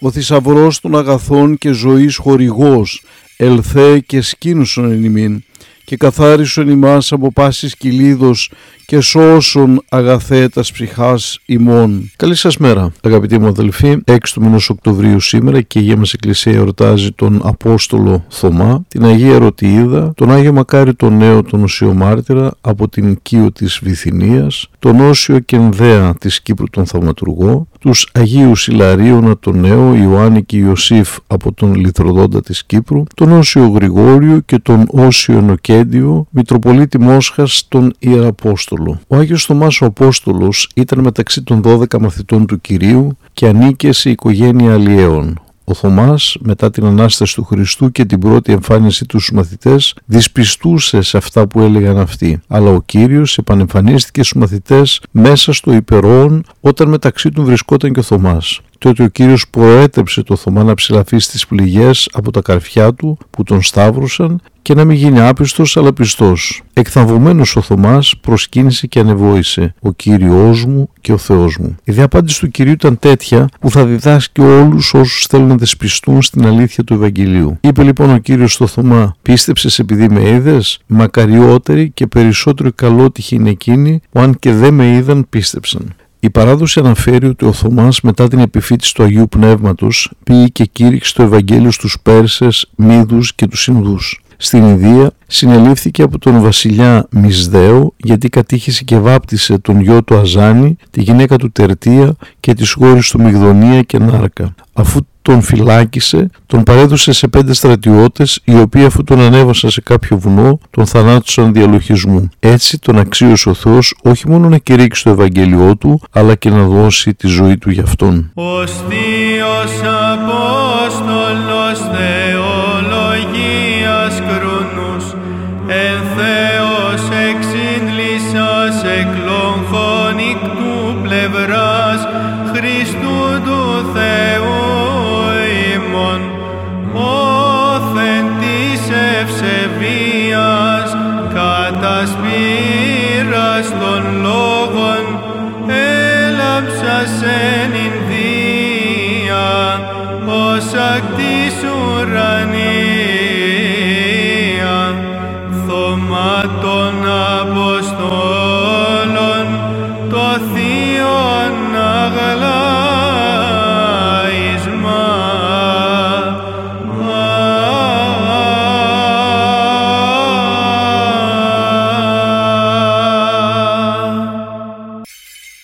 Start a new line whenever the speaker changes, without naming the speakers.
ο θησαυρός των αγαθών και ζωής χορηγός, ελθέ και σκήνουσον εν ημίν, και καθάρισον ημάς από πάσης κυλίδος και σώσον αγαθέτας ψυχάς ημών. Καλή σας μέρα αγαπητοί μου αδελφοί, 6 του μήνος Οκτωβρίου σήμερα και η Αγία μας Εκκλησία εορτάζει τον Απόστολο Θωμά, την Αγία Ρωτιίδα, τον Άγιο Μακάρι τον Νέο τον Οσιο Μάρτυρα από την Κίο της Βυθινίας, τον Όσιο Κενδέα της Κύπρου τον Θαυματουργό, τους Αγίους Ιλαρίωνα τον Νέο, Ιωάννη και Ιωσήφ από τον Λιθροδόντα της Κύπρου, τον Όσιο Γρηγόριο και τον Όσιο Ενοκέντιο, Μητροπολίτη Μόσχας τον Ιεραπόστολο. Ο Άγιος Θωμάς ο Απόστολος ήταν μεταξύ των 12 μαθητών του Κυρίου και ανήκε σε οικογένεια αλλιέων. Ο Θωμάς μετά την Ανάσταση του Χριστού και την πρώτη εμφάνιση τους στους μαθητές δυσπιστούσε σε αυτά που έλεγαν αυτοί. Αλλά ο Κύριος επανεμφανίστηκε στους μαθητές μέσα στο υπερόν όταν μεταξύ του βρισκόταν και ο Θωμάς τότε ο Κύριος προέτρεψε το Θωμά να ψηλαφεί στις πληγές από τα καρφιά του που τον σταύρωσαν και να μην γίνει άπιστος αλλά πιστός. Εκθαμβωμένος ο Θωμάς προσκύνησε και ανεβόησε «Ο Κύριος μου και ο Θεός μου». Η διαπάντηση του Κυρίου ήταν τέτοια που θα διδάσκει όλους όσους θέλουν να δεσπιστούν στην αλήθεια του Ευαγγελίου. Είπε λοιπόν ο Κύριος στο Θωμά «Πίστεψες επειδή με είδες, μακαριότεροι και περισσότερο καλότυχοι είναι εκείνοι που αν και δεν με είδαν πίστεψαν». Η παράδοση αναφέρει ότι ο Θωμάς μετά την επιφύτηση του Αγίου Πνεύματος πήγε και κήρυξε το Ευαγγέλιο στους Πέρσες, Μίδους και τους Ινδούς. Στην Ινδία συνελήφθηκε από τον βασιλιά Μισδαίο γιατί κατήχησε και βάπτισε τον γιο του Αζάνη, τη γυναίκα του Τερτία και τις γόρες του Μιγδονία και Νάρκα. Αφού τον φυλάκισε, τον παρέδωσε σε πέντε στρατιώτες οι οποίοι αφού τον ανέβασαν σε κάποιο βουνό τον θανάτωσαν διαλογισμού. Έτσι τον αξίωσε ο Θεός όχι μόνο να κηρύξει το Ευαγγέλιό του αλλά και να δώσει τη ζωή του για αυτόν.
Ο Θείος Απόστολος Θεολογίας Κρονούς εν Θεός εξήνλησας εκλογχών του πλευράς Χριστού ευσεβίας κατασπήρας των λόγων έλαψας εν Ινδία ως ακτής ουρανία